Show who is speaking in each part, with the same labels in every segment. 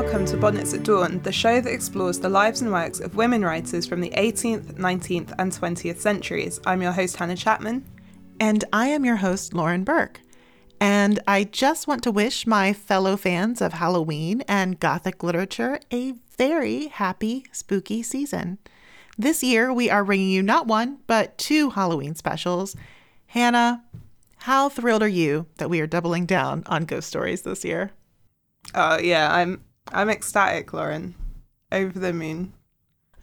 Speaker 1: welcome to Bonnets at Dawn, the show that explores the lives and works of women writers from the 18th, 19th, and 20th centuries. I'm your host, Hannah Chapman.
Speaker 2: And I am your host, Lauren Burke. And I just want to wish my fellow fans of Halloween and Gothic literature a very happy, spooky season. This year, we are bringing you not one, but two Halloween specials. Hannah, how thrilled are you that we are doubling down on ghost stories this year?
Speaker 1: Oh, yeah, I'm I'm ecstatic, Lauren. Over the moon.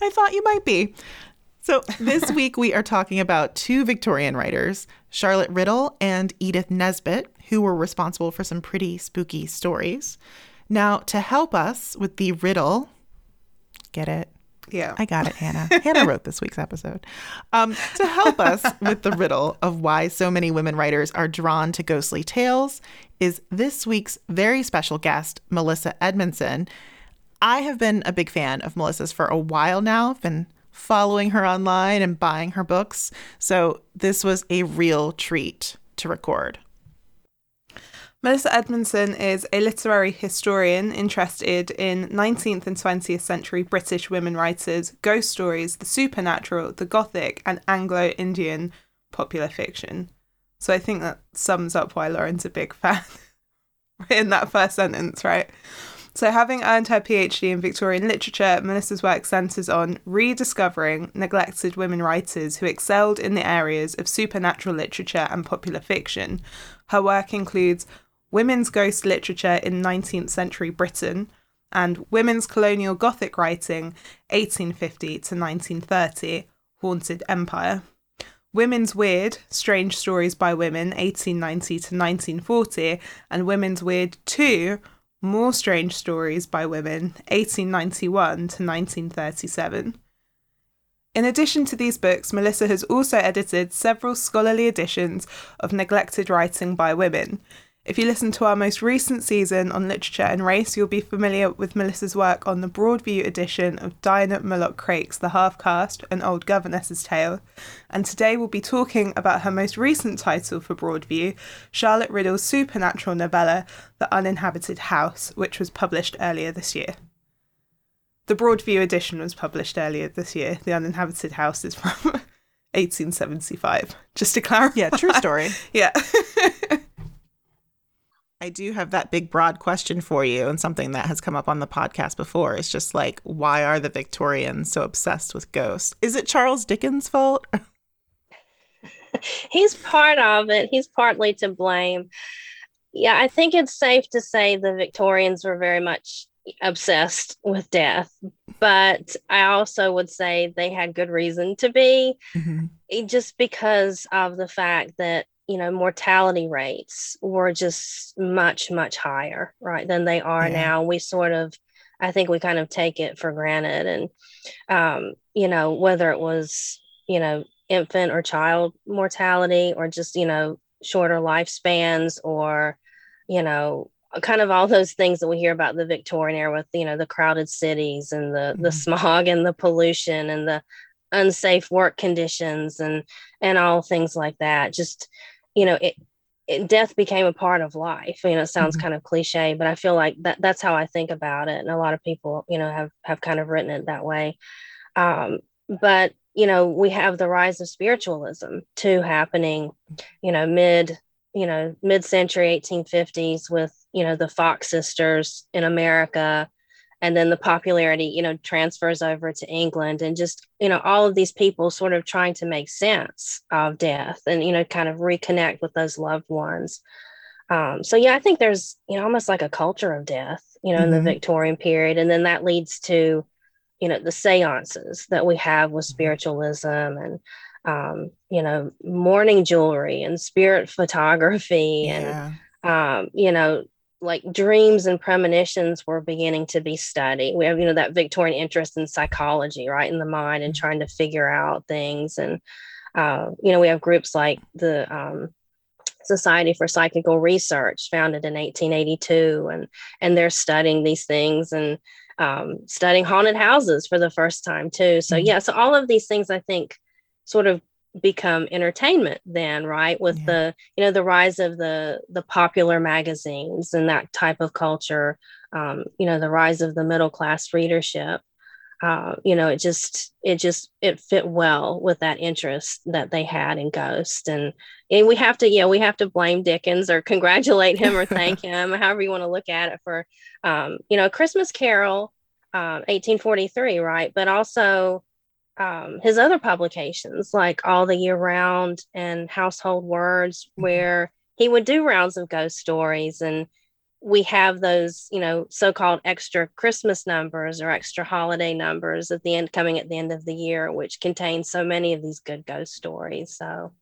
Speaker 2: I thought you might be. So, this week we are talking about two Victorian writers, Charlotte Riddle and Edith Nesbit, who were responsible for some pretty spooky stories. Now, to help us with the riddle, get it?
Speaker 1: Yeah.
Speaker 2: I got it, Hannah. Hannah wrote this week's episode. Um, to help us with the riddle of why so many women writers are drawn to ghostly tales is this week's very special guest, Melissa Edmundson. I have been a big fan of Melissa's for a while now. I've been following her online and buying her books. So this was a real treat to record.
Speaker 1: Melissa Edmundson is a literary historian interested in 19th and 20th century British women writers, ghost stories, the supernatural, the Gothic, and Anglo Indian popular fiction. So I think that sums up why Lauren's a big fan in that first sentence, right? So, having earned her PhD in Victorian literature, Melissa's work centres on rediscovering neglected women writers who excelled in the areas of supernatural literature and popular fiction. Her work includes women's ghost literature in 19th century Britain and women's colonial Gothic writing 1850 to 1930, Haunted Empire. Women's Weird, Strange Stories by Women, 1890 to 1940, and Women's Weird 2, More Strange Stories by Women, 1891 to 1937. In addition to these books, Melissa has also edited several scholarly editions of neglected writing by women. If you listen to our most recent season on literature and race, you'll be familiar with Melissa's work on the Broadview edition of Dinah Mulock Craik's The Half Caste, An Old Governess's Tale. And today we'll be talking about her most recent title for Broadview, Charlotte Riddle's supernatural novella, The Uninhabited House, which was published earlier this year. The Broadview edition was published earlier this year. The Uninhabited House is from 1875. Just to clarify.
Speaker 2: Yeah, true story.
Speaker 1: yeah.
Speaker 2: I do have that big, broad question for you, and something that has come up on the podcast before. It's just like, why are the Victorians so obsessed with ghosts? Is it Charles Dickens' fault?
Speaker 3: He's part of it. He's partly to blame. Yeah, I think it's safe to say the Victorians were very much obsessed with death, but I also would say they had good reason to be, mm-hmm. just because of the fact that you know mortality rates were just much much higher right than they are yeah. now we sort of i think we kind of take it for granted and um you know whether it was you know infant or child mortality or just you know shorter lifespans or you know kind of all those things that we hear about the victorian era with you know the crowded cities and the mm-hmm. the smog and the pollution and the unsafe work conditions and and all things like that just you know, it, it, death became a part of life. You know, it sounds mm-hmm. kind of cliche, but I feel like that that's how I think about it. And a lot of people, you know, have have kind of written it that way. Um, but you know, we have the rise of spiritualism too happening, you know, mid, you know, mid-century 1850s with, you know, the Fox sisters in America and then the popularity you know transfers over to england and just you know all of these people sort of trying to make sense of death and you know kind of reconnect with those loved ones um, so yeah i think there's you know almost like a culture of death you know mm-hmm. in the mm-hmm. victorian period and then that leads to you know the seances that we have with mm-hmm. spiritualism and um, you know mourning jewelry and spirit photography yeah. and um, you know like dreams and premonitions were beginning to be studied. We have, you know, that Victorian interest in psychology, right, in the mind and mm-hmm. trying to figure out things. And, uh, you know, we have groups like the um, Society for Psychical Research, founded in 1882, and and they're studying these things and um, studying haunted houses for the first time too. So mm-hmm. yeah, so all of these things I think sort of become entertainment then right with yeah. the you know the rise of the the popular magazines and that type of culture um, you know, the rise of the middle class readership. Uh, you know, it just it just it fit well with that interest that they had in Ghost, and and we have to, you know we have to blame Dickens or congratulate him or thank him, however you want to look at it for, um, you know, Christmas Carol, uh, 1843, right? But also um, his other publications like All the Year Round and Household Words, mm-hmm. where he would do rounds of ghost stories and we have those, you know, so-called extra Christmas numbers or extra holiday numbers at the end, coming at the end of the year, which contain so many of these good ghost stories. So,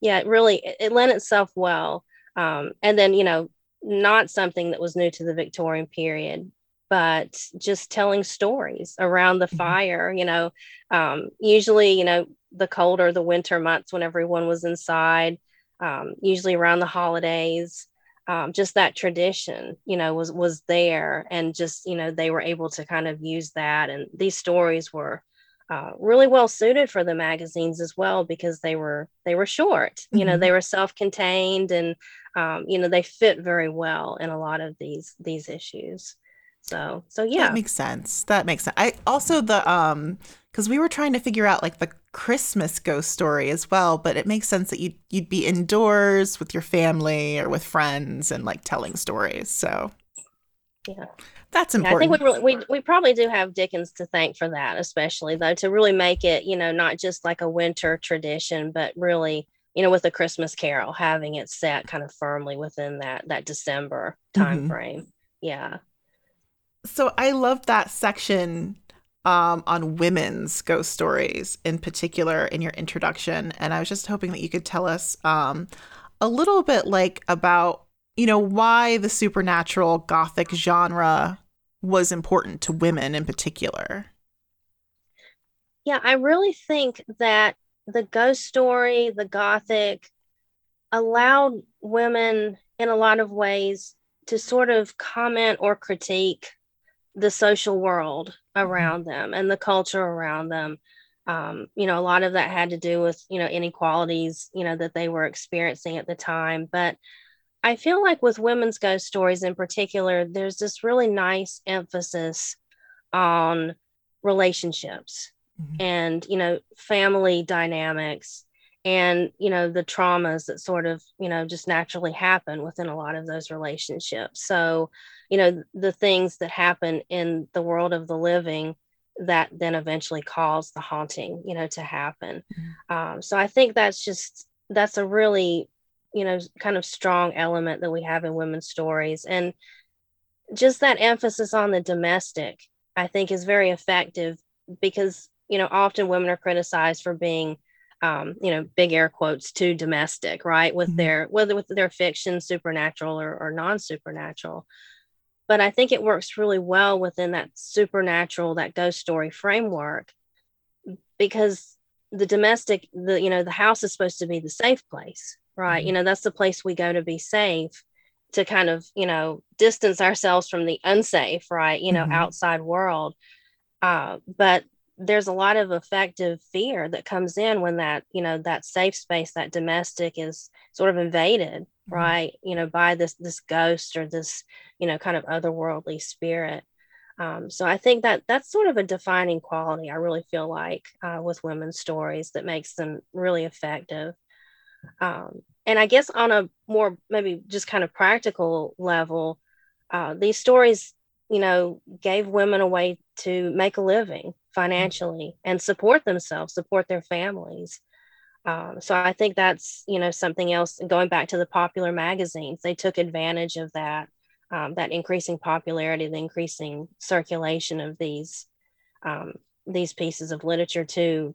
Speaker 3: yeah, it really it, it lent itself well. Um, and then, you know, not something that was new to the Victorian period, but just telling stories around the mm-hmm. fire. You know, um, usually, you know, the colder the winter months when everyone was inside, um, usually around the holidays um, just that tradition you know was was there and just you know they were able to kind of use that and these stories were uh, really well suited for the magazines as well because they were they were short mm-hmm. you know they mm-hmm. were self-contained and um, you know they fit very well in a lot of these these issues so so yeah
Speaker 2: that makes sense that makes sense i also the um because we were trying to figure out like the Christmas ghost story as well, but it makes sense that you'd you'd be indoors with your family or with friends and like telling stories. So
Speaker 3: yeah,
Speaker 2: that's important.
Speaker 3: Yeah, I think we, we we probably do have Dickens to thank for that, especially though to really make it you know not just like a winter tradition, but really you know with a Christmas Carol having it set kind of firmly within that that December time mm-hmm. frame. Yeah.
Speaker 2: So I love that section um, on women's ghost stories in particular in your introduction. And I was just hoping that you could tell us um, a little bit like about, you know, why the supernatural gothic genre was important to women in particular.
Speaker 3: Yeah, I really think that the ghost story, the gothic, allowed women in a lot of ways to sort of comment or critique the social world mm-hmm. around them and the culture around them um, you know a lot of that had to do with you know inequalities you know that they were experiencing at the time but i feel like with women's ghost stories in particular there's this really nice emphasis on relationships mm-hmm. and you know family dynamics and you know the traumas that sort of you know just naturally happen within a lot of those relationships so you know the things that happen in the world of the living that then eventually cause the haunting you know to happen mm-hmm. um, so i think that's just that's a really you know kind of strong element that we have in women's stories and just that emphasis on the domestic i think is very effective because you know often women are criticized for being um, you know, big air quotes, too domestic, right? With mm-hmm. their whether with their fiction, supernatural or, or non-supernatural. But I think it works really well within that supernatural, that ghost story framework, because the domestic, the you know, the house is supposed to be the safe place, right? Mm-hmm. You know, that's the place we go to be safe, to kind of, you know, distance ourselves from the unsafe, right? You know, mm-hmm. outside world. Uh, but there's a lot of effective fear that comes in when that you know that safe space that domestic is sort of invaded. Right you know by this this ghost or this you know kind of otherworldly spirit. Um, so i think that that's sort of a defining quality i really feel like uh, with women's stories that makes them really effective. Um, and i guess on a more maybe just kind of practical level uh, these stories you know gave women a way to make a living financially and support themselves, support their families. Um, so I think that's you know something else. Going back to the popular magazines, they took advantage of that um, that increasing popularity, the increasing circulation of these um, these pieces of literature to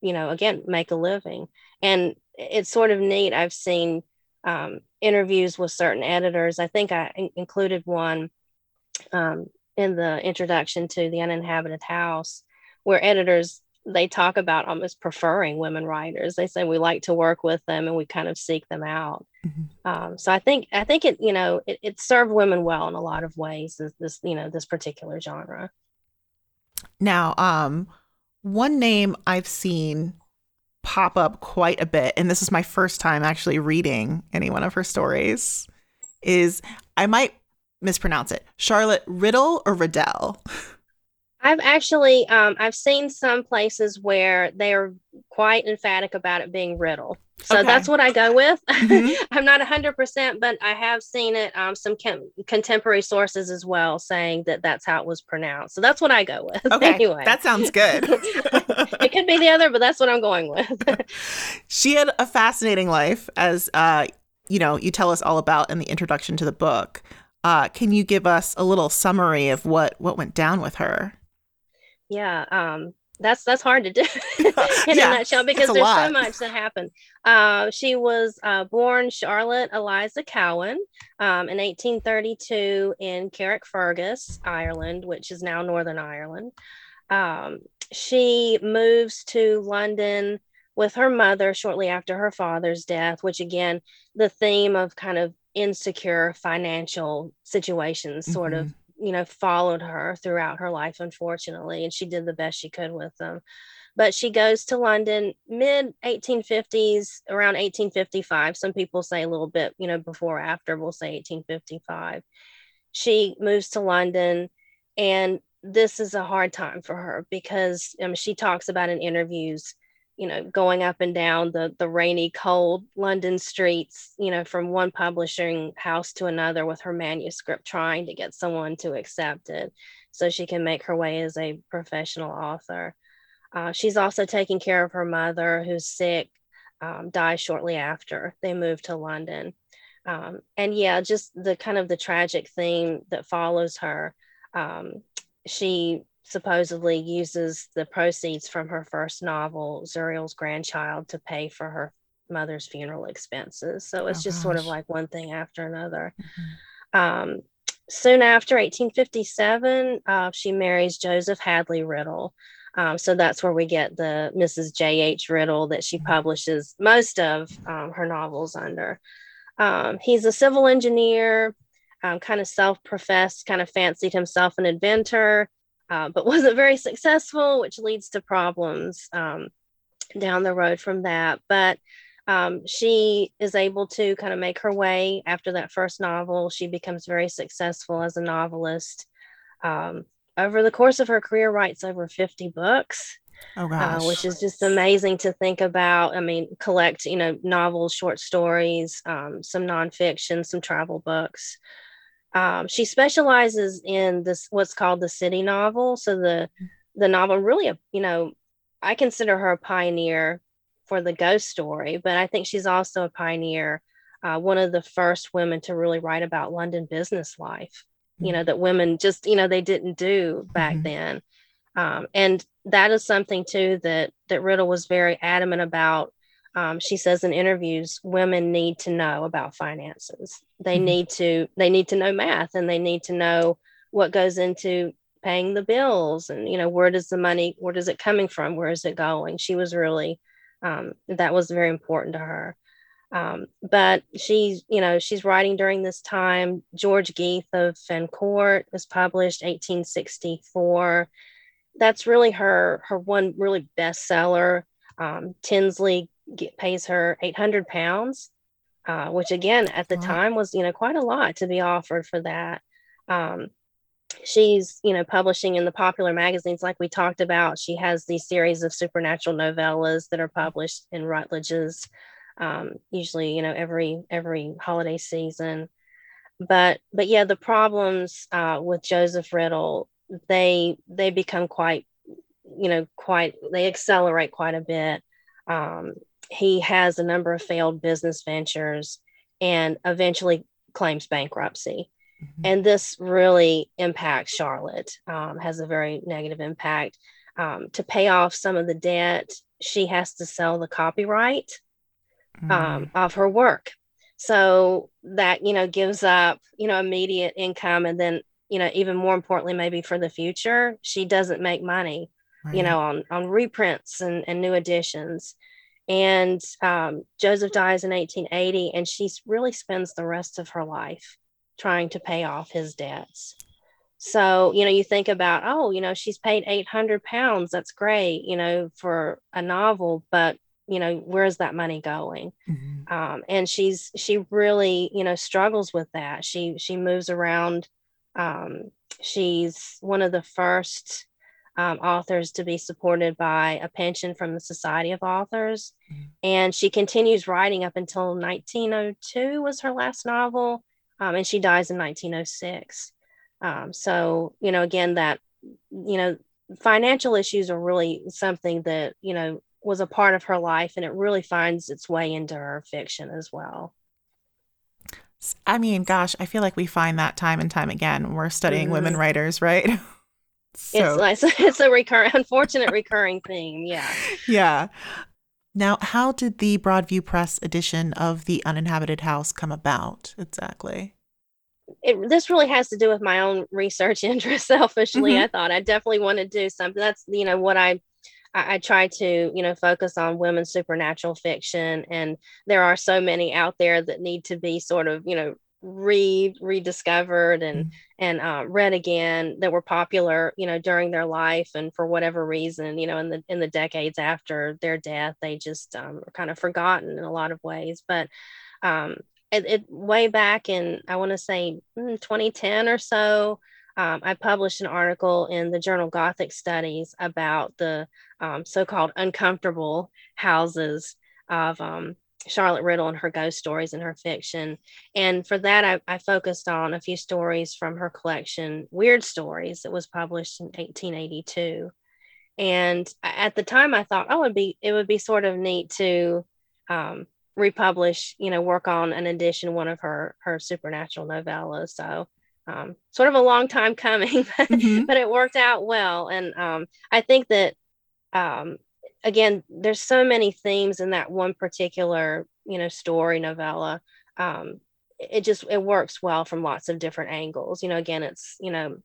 Speaker 3: you know again make a living. And it's sort of neat. I've seen um, interviews with certain editors. I think I in- included one um, in the introduction to the uninhabited house where editors they talk about almost preferring women writers. They say we like to work with them and we kind of seek them out. Mm-hmm. Um, so I think I think it you know it, it served women well in a lot of ways. This, this you know this particular genre.
Speaker 2: Now, um, one name I've seen pop up quite a bit, and this is my first time actually reading any one of her stories. Is I might mispronounce it. Charlotte Riddle or Riddell?
Speaker 3: I've actually um, I've seen some places where they're quite emphatic about it being Riddle. So okay. that's what I go with. Mm-hmm. I'm not 100%, but I have seen it, um, some contemporary sources as well saying that that's how it was pronounced. So that's what I go with.
Speaker 2: Okay. Anyway, that sounds good.
Speaker 3: it could be the other, but that's what I'm going with.
Speaker 2: she had a fascinating life, as uh, you know, you tell us all about in the introduction to the book. Uh, can you give us a little summary of what what went down with her?
Speaker 3: Yeah, um, that's that's hard to do in yeah, a nutshell because there's lot. so much that happened. Uh, she was uh, born Charlotte Eliza Cowan um, in 1832 in Carrickfergus, Ireland, which is now Northern Ireland. Um, she moves to London with her mother shortly after her father's death, which again, the theme of kind of insecure financial situations mm-hmm. sort of mm-hmm you know, followed her throughout her life, unfortunately, and she did the best she could with them. But she goes to London mid 1850s, around 1855. Some people say a little bit, you know, before after, we'll say 1855. She moves to London, and this is a hard time for her because um, she talks about in interviews you know, going up and down the the rainy, cold London streets, you know, from one publishing house to another with her manuscript, trying to get someone to accept it, so she can make her way as a professional author. Uh, she's also taking care of her mother, who's sick, um, dies shortly after they move to London. Um, and yeah, just the kind of the tragic theme that follows her. Um, she supposedly uses the proceeds from her first novel, Zuriel's Grandchild, to pay for her mother's funeral expenses. So it's oh, just gosh. sort of like one thing after another. Mm-hmm. Um, soon after 1857, uh, she marries Joseph Hadley Riddle. Um, so that's where we get the Mrs. J.H. Riddle that she mm-hmm. publishes most of um, her novels under. Um, he's a civil engineer, um, kind of self professed, kind of fancied himself an inventor uh, but wasn't very successful, which leads to problems um, down the road from that. But um, she is able to kind of make her way after that first novel. She becomes very successful as a novelist. Um, over the course of her career, writes over 50 books.
Speaker 2: Oh uh,
Speaker 3: which is just amazing to think about. I mean, collect you know novels, short stories, um, some nonfiction, some travel books um, she specializes in this what's called the city novel. So the the novel really, you know, I consider her a pioneer for the ghost story, but I think she's also a pioneer, uh, one of the first women to really write about London business life. Mm-hmm. You know that women just you know they didn't do back mm-hmm. then, um, and that is something too that that Riddle was very adamant about um, she says in interviews women need to know about finances. They mm-hmm. need to they need to know math and they need to know what goes into paying the bills and you know where does the money where does it coming from? Where is it going? She was really um, that was very important to her. Um, but she's you know she's writing during this time. George Geith of Fen Court was published 1864 that's really her her one really bestseller. Um, tinsley get, pays her 800 pounds, uh, which again at the wow. time was you know quite a lot to be offered for that. Um, she's you know publishing in the popular magazines like we talked about. She has these series of supernatural novellas that are published in Routledge's, um, usually you know every every holiday season. But but yeah, the problems uh, with Joseph Riddle they they become quite you know quite they accelerate quite a bit um, he has a number of failed business ventures and eventually claims bankruptcy. Mm-hmm. And this really impacts Charlotte, um, has a very negative impact. Um, to pay off some of the debt, she has to sell the copyright mm-hmm. um, of her work. So that, you know, gives up, you know, immediate income. And then, you know, even more importantly, maybe for the future, she doesn't make money, right. you know, on, on reprints and, and new editions. And um, Joseph dies in 1880, and she really spends the rest of her life trying to pay off his debts. So, you know, you think about, oh, you know, she's paid 800 pounds. That's great, you know, for a novel. But you know where's that money going mm-hmm. um, and she's she really you know struggles with that she she moves around um, she's one of the first um, authors to be supported by a pension from the society of authors mm-hmm. and she continues writing up until 1902 was her last novel um, and she dies in 1906 um, so you know again that you know financial issues are really something that you know was a part of her life and it really finds its way into her fiction as well
Speaker 2: i mean gosh i feel like we find that time and time again we're studying mm-hmm. women writers right
Speaker 3: so. it's, it's, it's a recurring unfortunate recurring theme yeah
Speaker 2: yeah now how did the broadview press edition of the uninhabited house come about exactly
Speaker 3: it, this really has to do with my own research interest selfishly mm-hmm. i thought i definitely want to do something that's you know what i I, I, try to you know focus on women's supernatural fiction and there are so many out there that need to be sort of you know read rediscovered and mm-hmm. and uh, read again that were popular you know during their life and for whatever reason you know in the in the decades after their death they just um, are kind of forgotten in a lot of ways but um, it, it way back in I want to say mm, 2010 or so. Um, I published an article in the journal Gothic Studies about the um, so-called uncomfortable houses of um, Charlotte Riddle and her ghost stories and her fiction. And for that, I, I, focused on a few stories from her collection, Weird Stories, that was published in 1882. And at the time, I thought, oh, it'd be it would be sort of neat to um, republish, you know, work on an edition one of her her supernatural novellas. So um, sort of a long time coming, mm-hmm. but it worked out well. And um, I think that um, again, there's so many themes in that one particular, you know, story novella. Um, it just it works well from lots of different angles. You know, again, it's you know,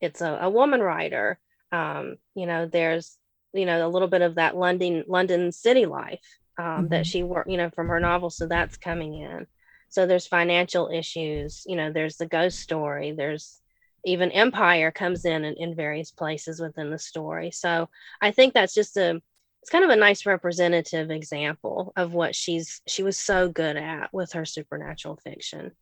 Speaker 3: it's a, a woman writer. Um, you know, there's you know a little bit of that London London city life um, mm-hmm. that she worked, you know, from her novel. So that's coming in. So there's financial issues, you know, there's the ghost story, there's even empire comes in, in in various places within the story. So I think that's just a it's kind of a nice representative example of what she's she was so good at with her supernatural fiction.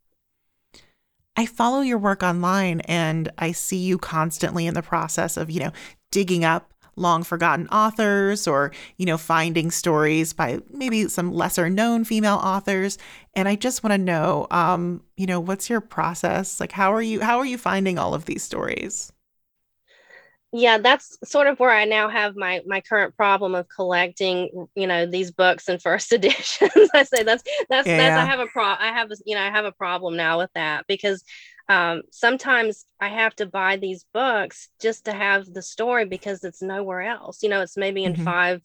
Speaker 2: I follow your work online and I see you constantly in the process of, you know, digging up long forgotten authors or, you know, finding stories by maybe some lesser known female authors. And I just want to know, um, you know, what's your process? Like, how are you, how are you finding all of these stories?
Speaker 3: Yeah that's sort of where i now have my my current problem of collecting you know these books in first editions i say that's that's yeah. that's i have a pro i have a, you know i have a problem now with that because um, sometimes I have to buy these books just to have the story because it's nowhere else. You know, it's maybe in mm-hmm. five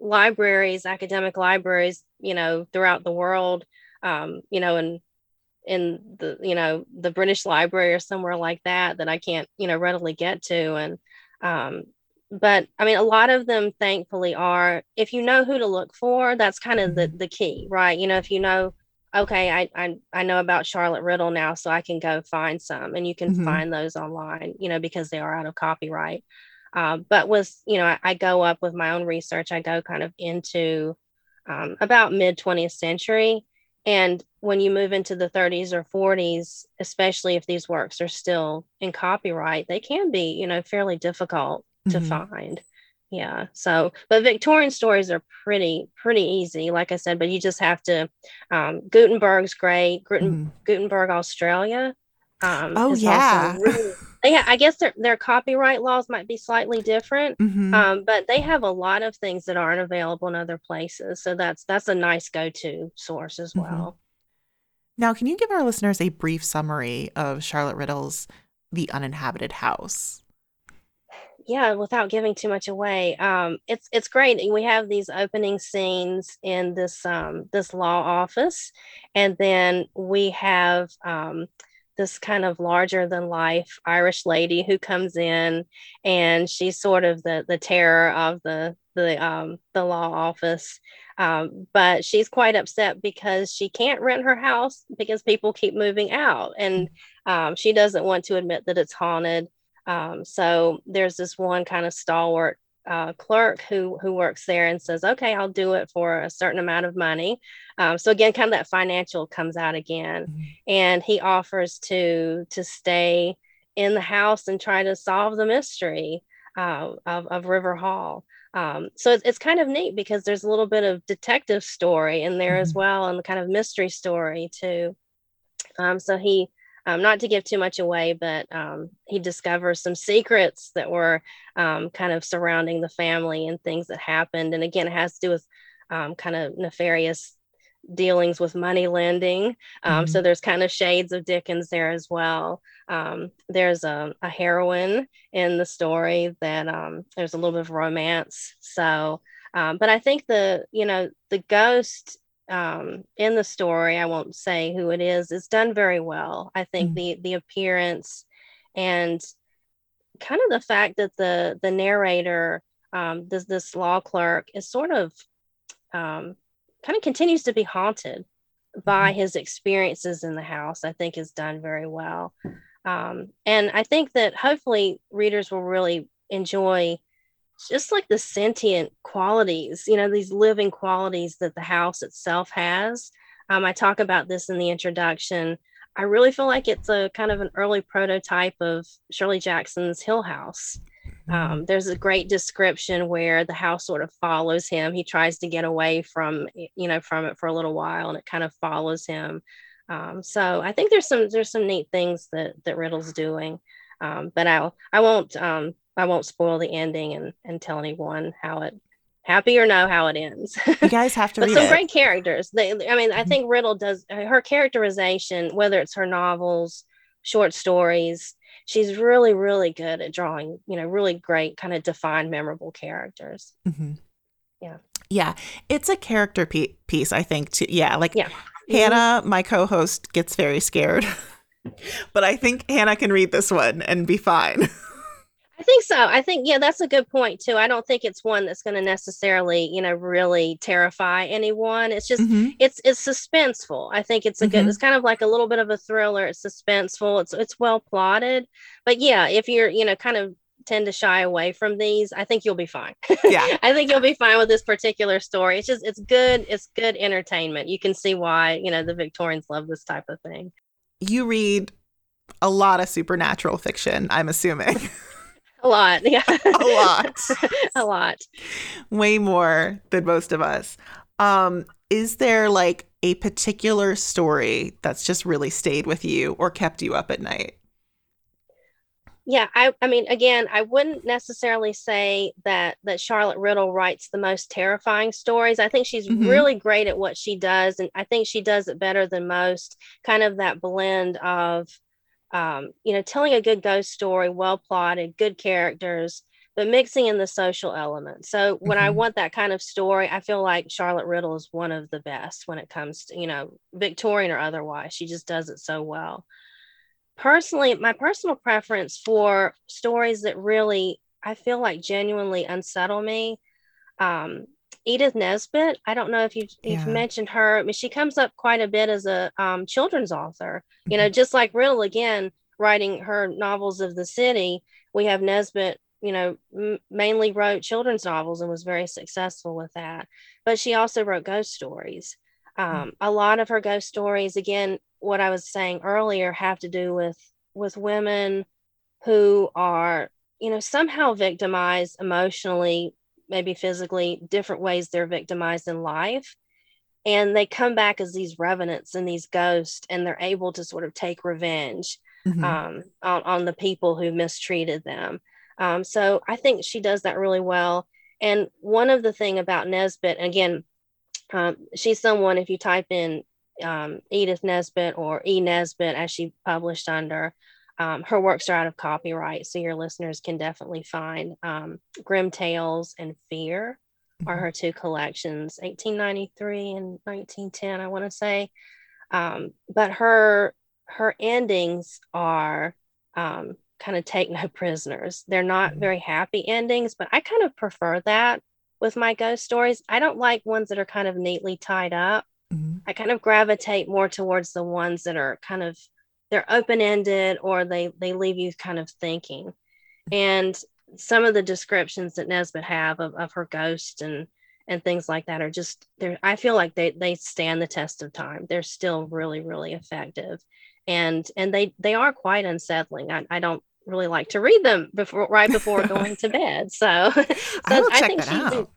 Speaker 3: libraries, academic libraries, you know, throughout the world. Um, you know, and in the you know the British Library or somewhere like that that I can't you know readily get to. And um, but I mean, a lot of them, thankfully, are if you know who to look for. That's kind of the mm-hmm. the key, right? You know, if you know okay, I, I, I know about Charlotte Riddle now, so I can go find some, and you can mm-hmm. find those online, you know, because they are out of copyright. Uh, but with, you know, I, I, go up with my own research, I go kind of into um, about mid 20th century. And when you move into the 30s or 40s, especially if these works are still in copyright, they can be, you know, fairly difficult to mm-hmm. find yeah so but victorian stories are pretty pretty easy like i said but you just have to um, gutenberg's great Guten, mm. gutenberg australia
Speaker 2: um, oh yeah
Speaker 3: really, yeah i guess their, their copyright laws might be slightly different mm-hmm. um, but they have a lot of things that aren't available in other places so that's that's a nice go-to source as mm-hmm. well
Speaker 2: now can you give our listeners a brief summary of charlotte riddle's the uninhabited house
Speaker 3: yeah without giving too much away um it's it's great we have these opening scenes in this um this law office and then we have um this kind of larger than life irish lady who comes in and she's sort of the the terror of the the um the law office um, but she's quite upset because she can't rent her house because people keep moving out and um, she doesn't want to admit that it's haunted um, so there's this one kind of stalwart uh, clerk who who works there and says, "Okay, I'll do it for a certain amount of money." Um, so again, kind of that financial comes out again, mm-hmm. and he offers to to stay in the house and try to solve the mystery uh, of of River Hall. Um, so it's, it's kind of neat because there's a little bit of detective story in there mm-hmm. as well, and the kind of mystery story too. Um, so he um, not to give too much away, but um, he discovers some secrets that were um, kind of surrounding the family and things that happened. And again, it has to do with um, kind of nefarious dealings with money lending. Um, mm-hmm. So there's kind of shades of Dickens there as well. Um, there's a, a, heroine in the story that there's a little bit of romance. So, but I think the you know the ghost um, in the story, I won't say who it is, is done very well. I think mm the the appearance and kind of the fact that the the narrator, um, this this law clerk, is sort of um, kind of continues to be haunted by mm his experiences in the house. I think is done very well, um, and I think that hopefully readers will really enjoy just like the sentient qualities, you know, these living qualities that the house itself has. Um, I talk about this in the introduction. I really feel like it's a kind of an early prototype of Shirley Jackson's Hill House. Um, mm-hmm. there's a great description where the house sort of follows him. He tries to get away from, you know, from it for a little while, and it kind of follows him. Um, so I think there's some there's some neat things that that Riddle's doing, um, but I I won't um, I won't spoil the ending and and tell anyone how it happy or no how it ends.
Speaker 2: You guys have to
Speaker 3: but
Speaker 2: read
Speaker 3: some
Speaker 2: it.
Speaker 3: great characters. They, I mean, I mm-hmm. think Riddle does her characterization, whether it's her novels, short stories. She's really, really good at drawing. You know, really great, kind of defined, memorable characters. Mm-hmm. Yeah.
Speaker 2: Yeah, it's a character piece. I think. Too. Yeah, like yeah. Hannah, my co-host, gets very scared, but I think Hannah can read this one and be fine.
Speaker 3: I think so. I think yeah, that's a good point too. I don't think it's one that's going to necessarily, you know, really terrify anyone. It's just mm-hmm. it's it's suspenseful. I think it's a mm-hmm. good. It's kind of like a little bit of a thriller. It's suspenseful. It's it's well plotted. But yeah, if you're you know kind of tend to shy away from these, I think you'll be fine.
Speaker 2: Yeah,
Speaker 3: I think you'll be fine with this particular story. It's just it's good. It's good entertainment. You can see why you know the Victorians love this type of thing.
Speaker 2: You read a lot of supernatural fiction. I'm assuming.
Speaker 3: A lot. Yeah.
Speaker 2: a lot.
Speaker 3: a lot.
Speaker 2: Way more than most of us. Um, is there like a particular story that's just really stayed with you or kept you up at night?
Speaker 3: Yeah, I, I mean, again, I wouldn't necessarily say that that Charlotte Riddle writes the most terrifying stories. I think she's mm-hmm. really great at what she does, and I think she does it better than most. Kind of that blend of um, you know, telling a good ghost story, well plotted, good characters, but mixing in the social element. So when mm-hmm. I want that kind of story, I feel like Charlotte Riddle is one of the best when it comes to, you know, Victorian or otherwise. She just does it so well. Personally, my personal preference for stories that really I feel like genuinely unsettle me um, Edith Nesbit. I don't know if you've, yeah. you've, mentioned her. I mean, she comes up quite a bit as a um, children's author. You know, mm-hmm. just like Riddle again, writing her novels of the city. We have Nesbit. You know, m- mainly wrote children's novels and was very successful with that. But she also wrote ghost stories. Um, mm-hmm. A lot of her ghost stories, again, what I was saying earlier, have to do with with women who are you know somehow victimized emotionally maybe physically, different ways they're victimized in life. And they come back as these revenants and these ghosts, and they're able to sort of take revenge mm-hmm. um, on, on the people who mistreated them. Um, so I think she does that really well. And one of the thing about Nesbit, again, um, she's someone, if you type in um, Edith Nesbit or E Nesbit as she published under, um, her works are out of copyright, so your listeners can definitely find um, Grim Tales and Fear are mm-hmm. her two collections, 1893 and 1910, I want to say. Um, but her her endings are um, kind of take no prisoners. They're not mm-hmm. very happy endings, but I kind of prefer that with my ghost stories. I don't like ones that are kind of neatly tied up. Mm-hmm. I kind of gravitate more towards the ones that are kind of they're open ended or they they leave you kind of thinking. And some of the descriptions that Nesbit have of, of her ghost and and things like that are just there I feel like they they stand the test of time. They're still really really effective. And and they they are quite unsettling. I, I don't really like to read them before right before going to bed. So, so
Speaker 2: I, check that out.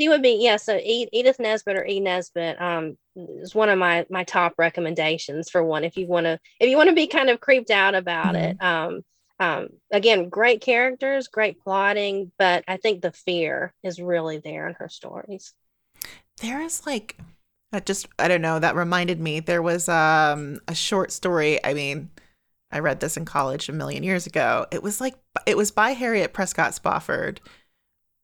Speaker 3: She would be yeah. So Edith Nesbit or E Nesbit um, is one of my my top recommendations for one if you want to if you want to be kind of creeped out about mm-hmm. it. Um, um, again, great characters, great plotting, but I think the fear is really there in her stories.
Speaker 2: There is like that just I don't know, that reminded me. There was um a short story, I mean, I read this in college a million years ago. It was like it was by Harriet Prescott Spofford.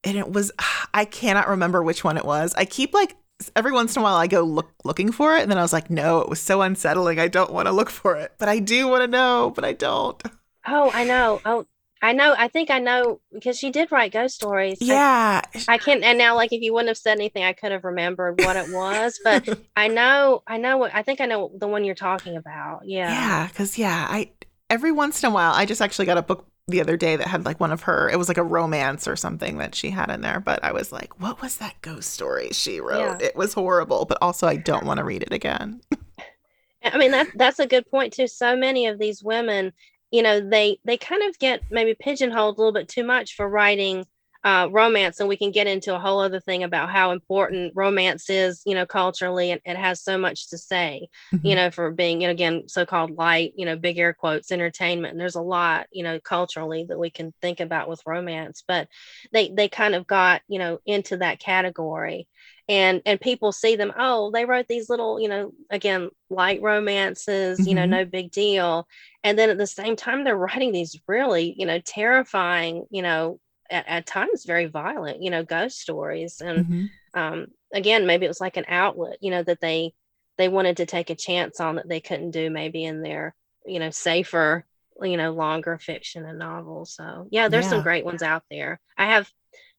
Speaker 2: And it was I cannot remember which one it was. I keep like every once in a while I go look looking for it and then I was like, no, it was so unsettling. I don't want to look for it. But I do want to know, but I don't.
Speaker 3: Oh, I know. Oh, I know. I think I know because she did write ghost stories.
Speaker 2: Yeah.
Speaker 3: I, I can't. And now, like, if you wouldn't have said anything, I could have remembered what it was. But I know. I know what. I think I know the one you're talking about. Yeah.
Speaker 2: Yeah. Because yeah, I every once in a while, I just actually got a book the other day that had like one of her. It was like a romance or something that she had in there. But I was like, what was that ghost story she wrote? Yeah. It was horrible. But also, I don't want to read it again.
Speaker 3: I mean that that's a good point too. So many of these women you know they they kind of get maybe pigeonholed a little bit too much for writing uh, romance and we can get into a whole other thing about how important romance is you know culturally and it has so much to say mm-hmm. you know for being you know again so-called light you know big air quotes entertainment and there's a lot you know culturally that we can think about with romance but they they kind of got you know into that category and and people see them oh they wrote these little you know again light romances mm-hmm. you know mm-hmm. no big deal and then at the same time they're writing these really you know terrifying you know at, at times very violent you know ghost stories and mm-hmm. um again maybe it was like an outlet you know that they they wanted to take a chance on that they couldn't do maybe in their you know safer you know longer fiction and novels so yeah there's yeah. some great ones out there i have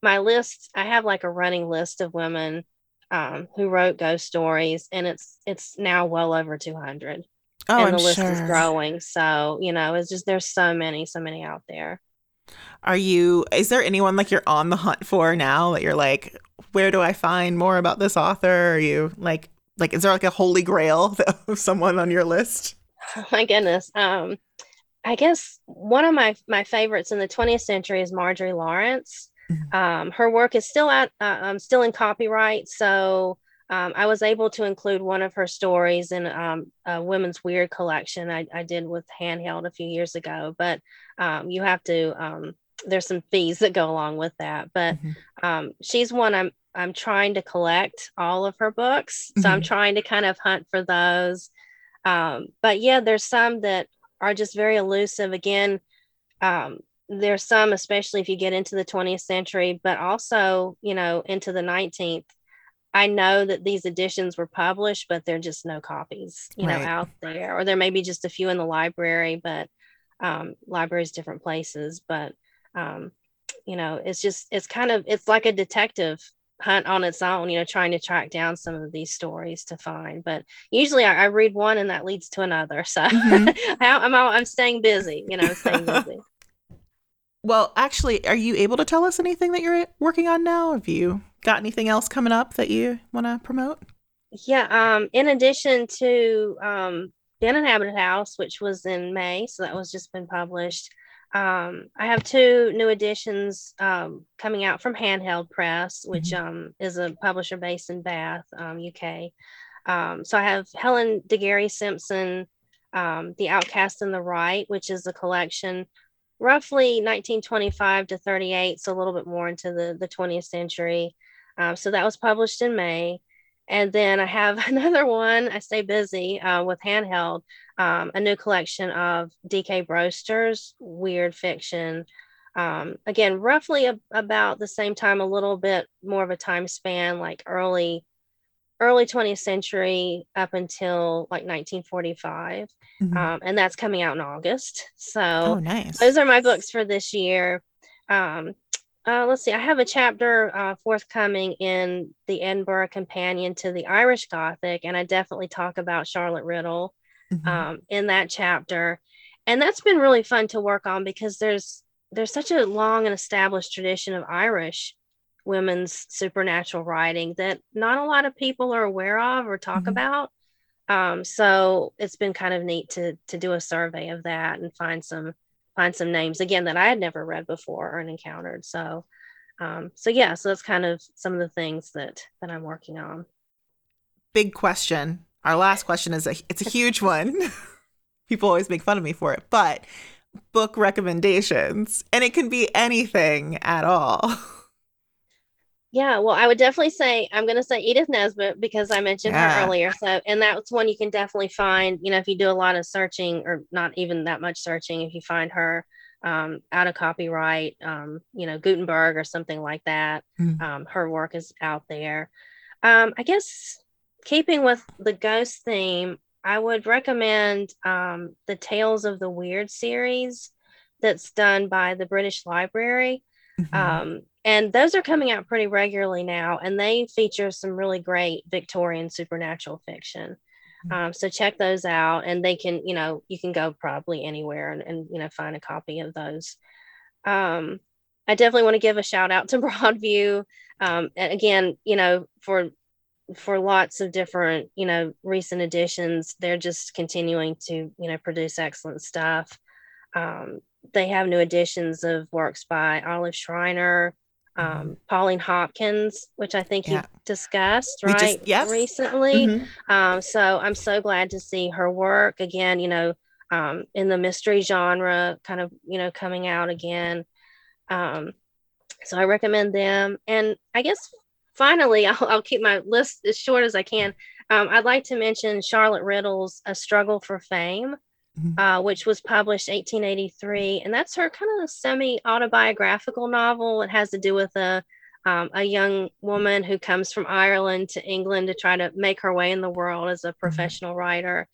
Speaker 3: my list i have like a running list of women um, who wrote ghost stories, and it's it's now well over 200. Oh, and the I'm list sure. is growing. So you know, it's just there's so many, so many out there.
Speaker 2: Are you? Is there anyone like you're on the hunt for now that you're like, where do I find more about this author? Are you like, like, is there like a holy grail of someone on your list?
Speaker 3: Oh my goodness. Um, I guess one of my my favorites in the 20th century is Margery Lawrence. Mm-hmm. Um, her work is still out, uh, um, still in copyright, so um, I was able to include one of her stories in um, a women's weird collection I, I, did with handheld a few years ago. But um, you have to um, there's some fees that go along with that. But mm-hmm. um, she's one I'm I'm trying to collect all of her books, so mm-hmm. I'm trying to kind of hunt for those. Um, but yeah, there's some that are just very elusive. Again, um, there's some, especially if you get into the 20th century, but also, you know, into the 19th. I know that these editions were published, but they're just no copies, you right. know, out there, or there may be just a few in the library, but um, libraries, different places. But, um, you know, it's just, it's kind of, it's like a detective hunt on its own, you know, trying to track down some of these stories to find. But usually I, I read one and that leads to another. So mm-hmm. I, am I'm, I'm staying busy, you know, staying busy.
Speaker 2: Well, actually, are you able to tell us anything that you're working on now? Have you got anything else coming up that you want to promote?
Speaker 3: Yeah. Um, in addition to um, The Uninhabited House, which was in May, so that was just been published. Um, I have two new editions um, coming out from Handheld Press, which mm-hmm. um, is a publisher based in Bath, um, UK. Um, so I have Helen de Guerry Simpson, um, The Outcast and the Rite, which is a collection roughly 1925 to 38, so a little bit more into the, the 20th century. Um, so that was published in May. And then I have another one. I stay busy uh, with handheld, um, a new collection of D.K. Broster's weird fiction. Um, again, roughly a, about the same time, a little bit more of a time span, like early early 20th century up until like 1945 mm-hmm. um, and that's coming out in august so oh, nice. those are my books for this year um, uh, let's see i have a chapter uh, forthcoming in the edinburgh companion to the irish gothic and i definitely talk about charlotte riddle mm-hmm. um, in that chapter and that's been really fun to work on because there's there's such a long and established tradition of Irish women's supernatural writing that not a lot of people are aware of or talk mm-hmm. about. Um, so it's been kind of neat to to do a survey of that and find some find some names again that I had never read before or encountered. So um, so yeah, so that's kind of some of the things that that I'm working on.
Speaker 2: Big question. Our last question is a it's a huge one. People always make fun of me for it, but book recommendations, and it can be anything at all.
Speaker 3: Yeah, well, I would definitely say I'm going to say Edith Nesbit because I mentioned yeah. her earlier. So, and that's one you can definitely find. You know, if you do a lot of searching, or not even that much searching, if you find her um, out of copyright, um, you know, Gutenberg or something like that, mm. um, her work is out there. Um, I guess keeping with the ghost theme, I would recommend um, the Tales of the Weird series that's done by the British Library. Mm-hmm. Um, and those are coming out pretty regularly now and they feature some really great victorian supernatural fiction mm-hmm. um, so check those out and they can you know you can go probably anywhere and, and you know find a copy of those um, i definitely want to give a shout out to broadview um, and again you know for for lots of different you know recent editions they're just continuing to you know produce excellent stuff um, they have new editions of works by olive schreiner Mm-hmm. um, Pauline Hopkins, which I think yeah. you discussed right just,
Speaker 2: yes.
Speaker 3: recently. Mm-hmm. Um, so I'm so glad to see her work again. You know, um, in the mystery genre, kind of you know coming out again. Um, so I recommend them, and I guess finally I'll, I'll keep my list as short as I can. Um, I'd like to mention Charlotte Riddell's "A Struggle for Fame." Mm-hmm. uh, which was published 1883, and that's her kind of semi autobiographical novel. It has to do with a um, a young woman who comes from Ireland to England to try to make her way in the world as a mm-hmm. professional mm-hmm. writer.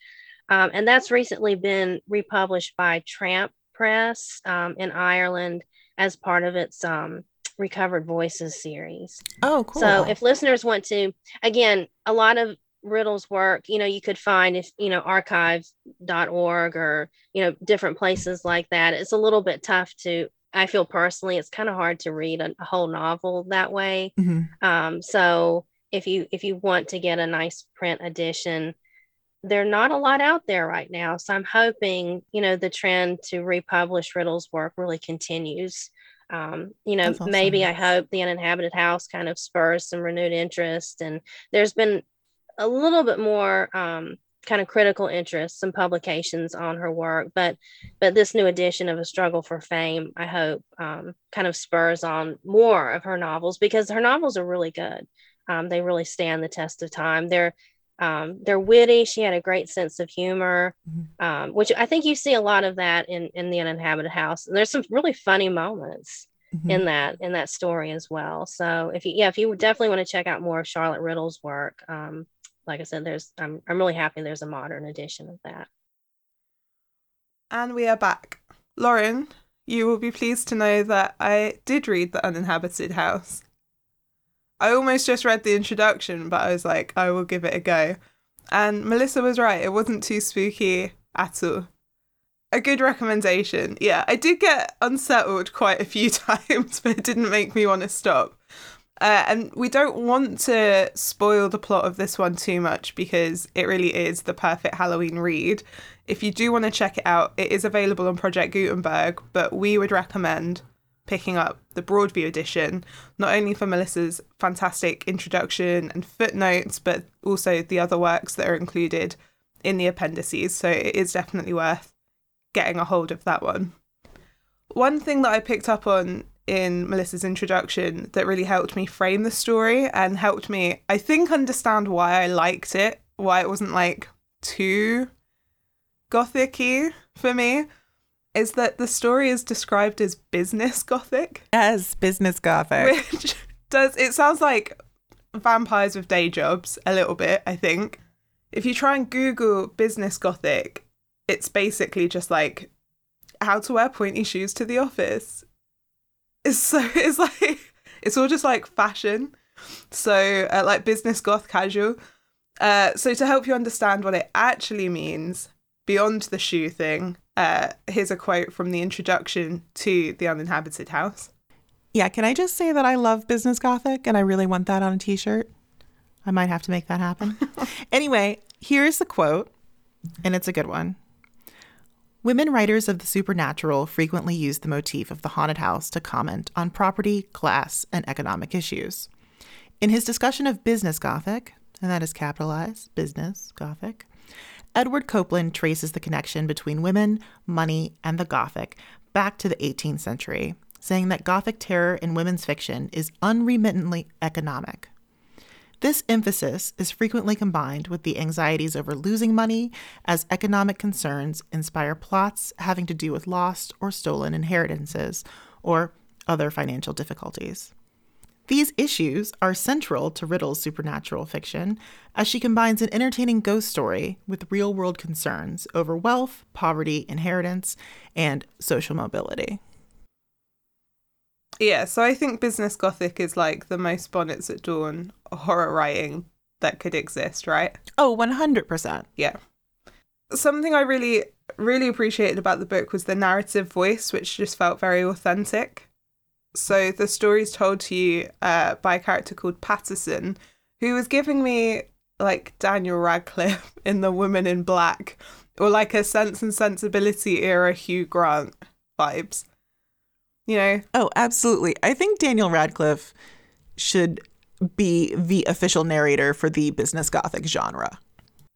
Speaker 3: Um, and that's recently been republished by Tramp Press um, in Ireland as part of its um, Recovered Voices series.
Speaker 2: Oh, cool.
Speaker 3: So if listeners want to, again, a lot of Riddell's work, you know, you could find if, you know, archives.org or, you know, different places like that. It's a little bit tough to, I feel personally, it's kind of hard to read a, a whole novel that way. Mm-hmm. Um, so if you, if you want to get a nice print edition, there are not a lot out there right now. So I'm hoping, you know, the trend to republish Riddell's work really continues. Um, you know, awesome. maybe I hope the uninhabited house kind of spurs some renewed interest. And there's been a little bit more um, kind of critical interest, some publications on her work, but but this new edition of A Struggle for Fame, I hope, um, kind of spurs on more of her novels because her novels are really good. Um, they really stand the test of time. They're um, they're witty. She had a great sense of humor, mm-hmm. um, which I think you see a lot of that in in the uninhabited house. And there's some really funny moments mm-hmm. in that in that story as well. So if you yeah, if you definitely want to check out more of Charlotte Riddell's work, um, like I said, there's I'm I'm really happy there's a modern edition of that.
Speaker 1: And we are back. Lauren, you will be pleased to know that I did read The Uninhabited House. I almost just read the introduction, but I was like, I will give it a go. And Melissa was right, it wasn't too spooky at all. A good recommendation. Yeah, I did get unsettled quite a few times, but it didn't make me want to stop. Uh, and we don't want to spoil the plot of this one too much because it really is the perfect Halloween read. If you do want to check it out, it is available on Project Gutenberg, but we would recommend picking up the Broadview edition, not only for Melissa's fantastic introduction and footnotes, but also the other works that are included in the appendices. So it is definitely worth getting a hold of that one. One thing that I picked up on in Melissa's introduction that really helped me frame the story and helped me, I think, understand why I liked it, why it wasn't like too gothicy for me, is that the story is described as business gothic.
Speaker 2: As business gothic.
Speaker 1: Which does, it sounds like vampires with day jobs a little bit, I think. If you try and Google business gothic, it's basically just like how to wear pointy shoes to the office it's so it's like it's all just like fashion so uh, like business goth casual uh, so to help you understand what it actually means beyond the shoe thing uh, here's a quote from the introduction to The Uninhabited House.
Speaker 2: Yeah, can I just say that I love business gothic and I really want that on a t shirt? I might have to make that happen. anyway, here's the quote, and it's a good one. Women writers of the supernatural frequently use the motif of the haunted house to comment on property, class, and economic issues. In his discussion of business Gothic, and that is capitalized, business Gothic, Edward Copeland traces the connection between women, money, and the Gothic back to the 18th century, saying that Gothic terror in women's fiction is unremittently economic. This emphasis is frequently combined with the anxieties over losing money, as economic concerns inspire plots having to do with lost or stolen inheritances or other financial difficulties. These issues are central to Riddell's supernatural fiction, as she combines an entertaining ghost story with real world concerns over wealth, poverty, inheritance, and social mobility.
Speaker 1: Yeah, so I think business gothic is like the most bonnets at dawn horror writing that could exist, right?
Speaker 2: Oh, 100%.
Speaker 1: Yeah. Something I really, really appreciated about the book was the narrative voice, which just felt very authentic. So the story is told to you uh, by a character called Patterson, who was giving me like Daniel Radcliffe in The Woman in Black, or like a Sense and Sensibility era Hugh Grant vibes. You know?
Speaker 2: Oh, absolutely. I think Daniel Radcliffe should be the official narrator for the business gothic genre.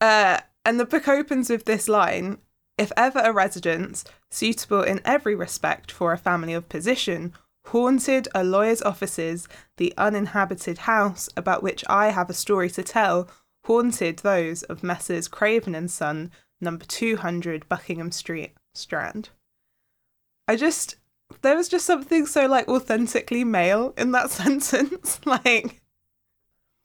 Speaker 1: Uh, and the book opens with this line If ever a residence, suitable in every respect for a family of position, haunted a lawyer's offices, the uninhabited house about which I have a story to tell, haunted those of Messrs. Craven and Son, number 200 Buckingham Street, Strand. I just, there was just something so like authentically male in that sentence. like,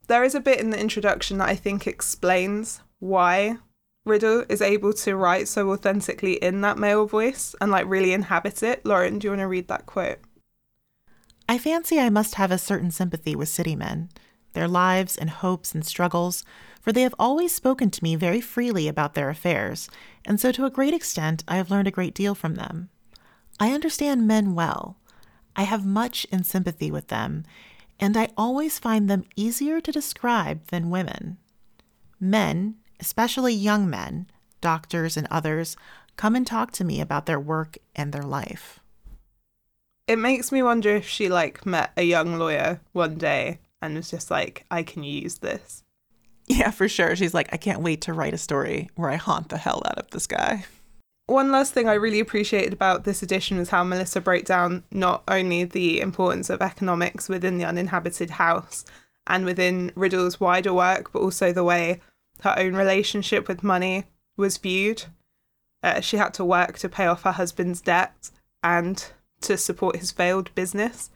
Speaker 1: there is a bit in the introduction that I think explains why Riddell is able to write so authentically in that male voice and like really inhabit it. Lauren, do you want to read that quote?
Speaker 2: I fancy I must have a certain sympathy with city men, their lives and hopes and struggles, for they have always spoken to me very freely about their affairs, and so to a great extent I have learned a great deal from them. I understand men well. I have much in sympathy with them, and I always find them easier to describe than women. Men, especially young men, doctors, and others, come and talk to me about their work and their life
Speaker 1: it makes me wonder if she like met a young lawyer one day and was just like, I can use this.
Speaker 2: Yeah, for sure. She's like, I can't wait to write a story where I haunt the hell out of this guy.
Speaker 1: One last thing I really appreciated about this edition was how Melissa broke down not only the importance of economics within the uninhabited house and within Riddell's wider work, but also the way her own relationship with money was viewed. Uh, she had to work to pay off her husband's debt and to support his failed business.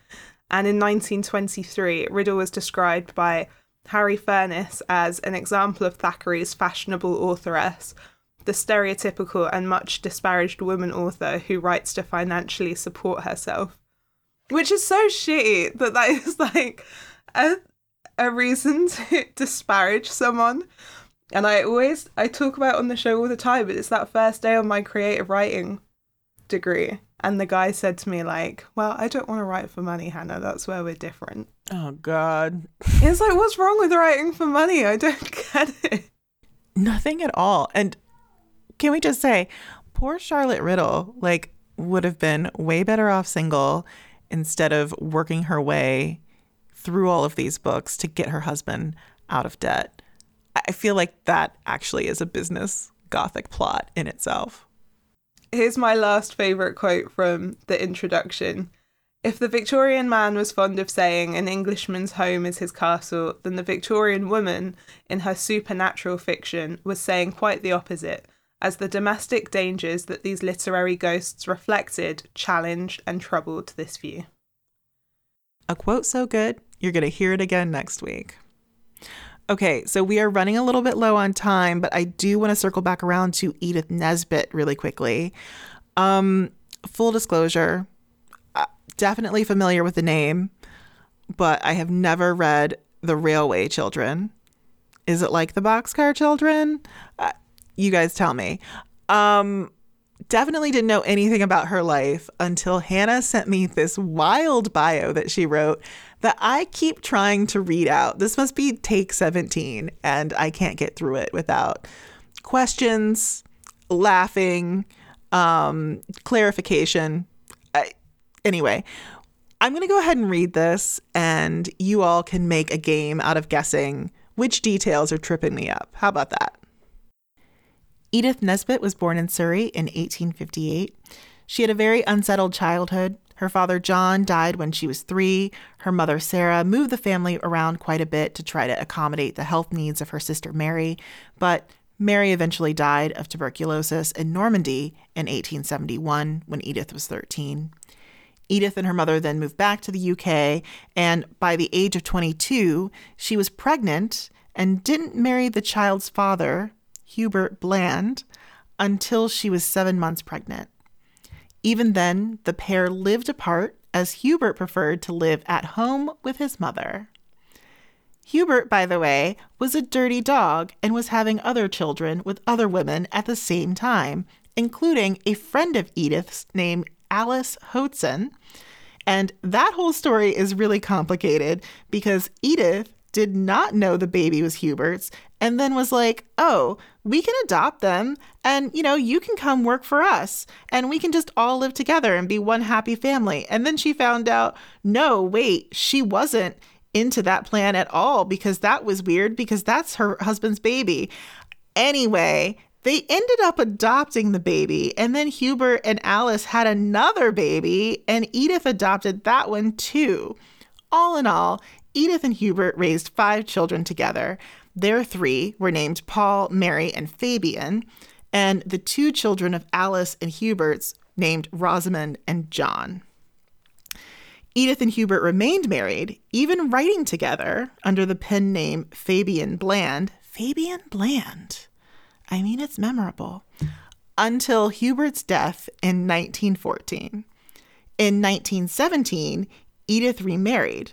Speaker 1: And in 1923, Riddle was described by Harry Furniss as an example of Thackeray's fashionable authoress, the stereotypical and much disparaged woman author who writes to financially support herself. Which is so shitty that that is like a, a reason to disparage someone. And I always I talk about on the show all the time, but it's that first day of my creative writing degree and the guy said to me, like, well, I don't want to write for money, Hannah. That's where we're different.
Speaker 2: Oh, God.
Speaker 1: It's like, what's wrong with writing for money? I don't get it.
Speaker 2: Nothing at all. And can we just say, poor Charlotte Riddell, like, would have been way better off single instead of working her way through all of these books to get her husband out of debt. I feel like that actually is a business gothic plot in itself.
Speaker 1: Here's my last favourite quote from the introduction. If the Victorian man was fond of saying an Englishman's home is his castle, then the Victorian woman, in her supernatural fiction, was saying quite the opposite, as the domestic dangers that these literary ghosts reflected challenged and troubled this view.
Speaker 2: A quote so good, you're going to hear it again next week. Okay, so we are running a little bit low on time, but I do want to circle back around to Edith Nesbit really quickly. Um, full disclosure, uh, definitely familiar with the name, but I have never read The Railway Children. Is it like The Boxcar Children? Uh, you guys tell me. Um, definitely didn't know anything about her life until Hannah sent me this wild bio that she wrote that I keep trying to read out. This must be take 17, and I can't get through it without questions, laughing, um, clarification. I, anyway, I'm going to go ahead and read this, and you all can make a game out of guessing which details are tripping me up. How about that? Edith Nesbit was born in Surrey in 1858. She had a very unsettled childhood. Her father, John, died when she was three. Her mother, Sarah, moved the family around quite a bit to try to accommodate the health needs of her sister, Mary. But Mary eventually died of tuberculosis in Normandy in 1871 when Edith was 13. Edith and her mother then moved back to the UK, and by the age of 22, she was pregnant and didn't marry the child's father, Hubert Bland, until she was seven months pregnant. Even then, the pair lived apart as Hubert preferred to live at home with his mother. Hubert, by the way, was a dirty dog and was having other children with other women at the same time, including a friend of Edith's named Alice Hoatson. And that whole story is really complicated because Edith did not know the baby was Hubert's and then was like, oh, we can adopt them and, you know, you can come work for us and we can just all live together and be one happy family. And then she found out, no, wait, she wasn't into that plan at all because that was weird because that's her husband's baby. Anyway, they ended up adopting the baby, and then Hubert and Alice had another baby, and Edith adopted that one too. All in all, Edith and Hubert raised five children together. Their three were named Paul, Mary, and Fabian, and the two children of Alice and Hubert's named Rosamond and John. Edith and Hubert remained married, even writing together under the pen name Fabian Bland. Fabian Bland. I mean, it's memorable. Until Hubert's death in 1914. In 1917, Edith remarried,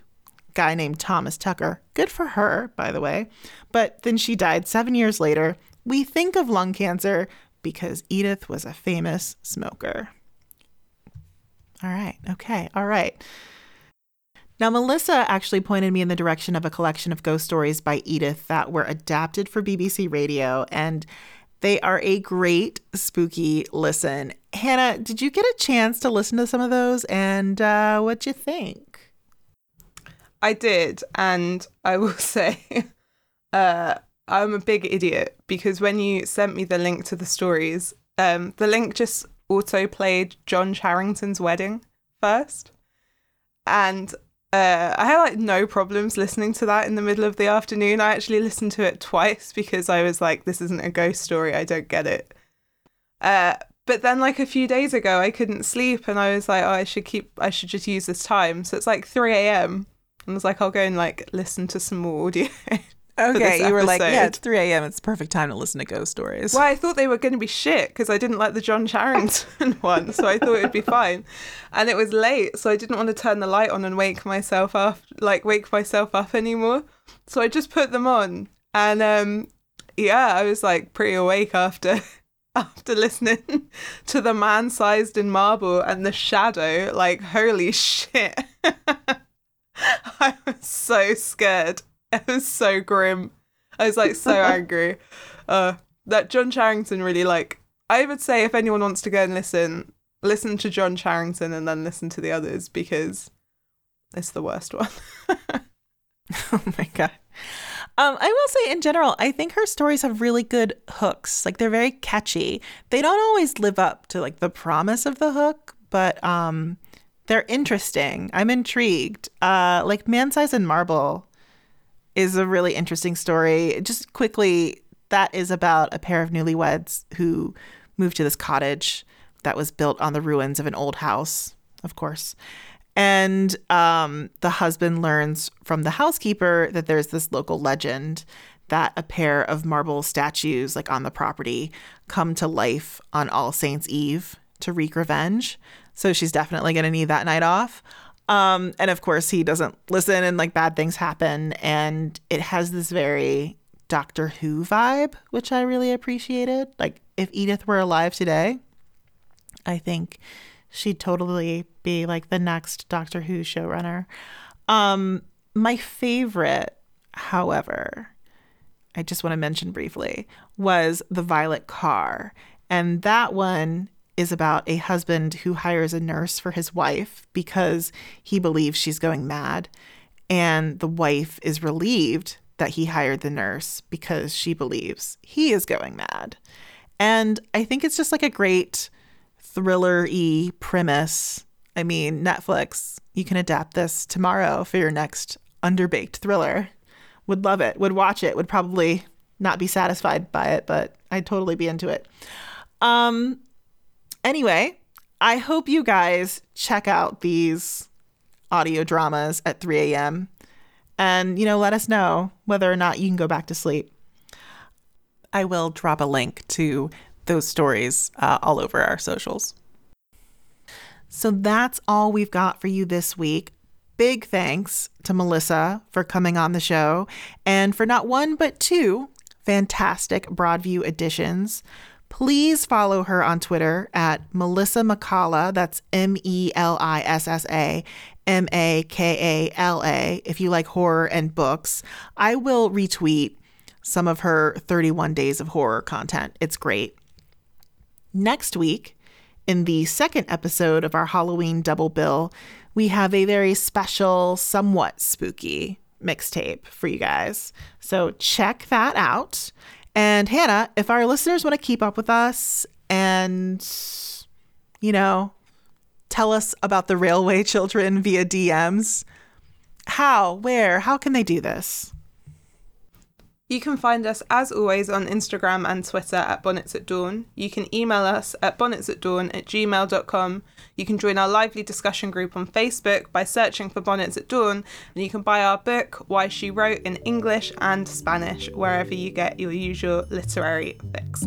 Speaker 2: guy named Thomas Tucker. Good for her, by the way. But then she died seven years later. We think of lung cancer because Edith was a famous smoker. All right. Okay. All right. Now, Melissa actually pointed me in the direction of a collection of ghost stories by Edith that were adapted for BBC Radio, and they are a great spooky listen. Hannah, did you get a chance to listen to some of those, and uh, what'd you think?
Speaker 1: I did, and I will say, uh, I'm a big idiot because when you sent me the link to the stories, um, the link just auto played John Charrington's wedding first. And uh, I had like no problems listening to that in the middle of the afternoon. I actually listened to it twice because I was like, this isn't a ghost story. I don't get it. Uh, but then like a few days ago, I couldn't sleep and I was like, oh, I should keep, I should just use this time. So it's like 3 a.m. And I was like, I'll go and like listen to some more audio.
Speaker 2: Okay, you were like, yeah, it's 3 a.m. It's a perfect time to listen to ghost stories.
Speaker 1: Well, I thought they were going to be shit because I didn't like the John Charrington one, so I thought it'd be fine. And it was late, so I didn't want to turn the light on and wake myself up, like wake myself up anymore. So I just put them on, and um, yeah, I was like pretty awake after after listening to the man sized in marble and the shadow. Like, holy shit! I was so scared. It was so grim. I was like so angry. Uh, that John Charrington really like. I would say if anyone wants to go and listen, listen to John Charrington and then listen to the others because it's the worst one.
Speaker 2: oh my god. Um, I will say in general, I think her stories have really good hooks. Like they're very catchy. They don't always live up to like the promise of the hook, but um, they're interesting. I'm intrigued. Uh, like Man Size and Marble is a really interesting story. Just quickly, that is about a pair of newlyweds who moved to this cottage that was built on the ruins of an old house, of course. And um, the husband learns from the housekeeper that there's this local legend that a pair of marble statues, like on the property, come to life on All Saints' Eve to wreak revenge. So she's definitely going to need that night off. Um, and of course, he doesn't listen, and like bad things happen. And it has this very Doctor Who vibe, which I really appreciated. Like, if Edith were alive today, I think she'd totally be like the next Doctor Who showrunner. Um, my favorite, however, I just want to mention briefly, was The Violet Car. And that one is about a husband who hires a nurse for his wife because he believes she's going mad. And the wife is relieved that he hired the nurse because she believes he is going mad. And I think it's just like a great thriller y premise. I mean, Netflix, you can adapt this tomorrow for your next underbaked thriller. Would love it, would watch it, would probably not be satisfied by it, but I'd totally be into it. Um, anyway, I hope you guys check out these audio dramas at 3 a.m. and, you know, let us know whether or not you can go back to sleep. I will drop a link to those stories uh, all over our socials. So that's all we've got for you this week. Big thanks to Melissa for coming on the show and for not one but two fantastic Broadview editions. Please follow her on Twitter at Melissa Makala. That's M E L I S S A M A K A L A. If you like horror and books, I will retweet some of her 31 days of horror content. It's great. Next week, in the second episode of our Halloween double bill, we have a very special, somewhat spooky mixtape for you guys. So check that out. And Hannah, if our listeners want to keep up with us and, you know, tell us about the railway children via DMs, how, where, how can they do this?
Speaker 1: You can find us as always on Instagram and Twitter at Bonnets at Dawn. You can email us at bonnetsatdawn at gmail.com. You can join our lively discussion group on Facebook by searching for Bonnets at Dawn, and you can buy our book, Why She Wrote, in English and Spanish, wherever you get your usual literary fix.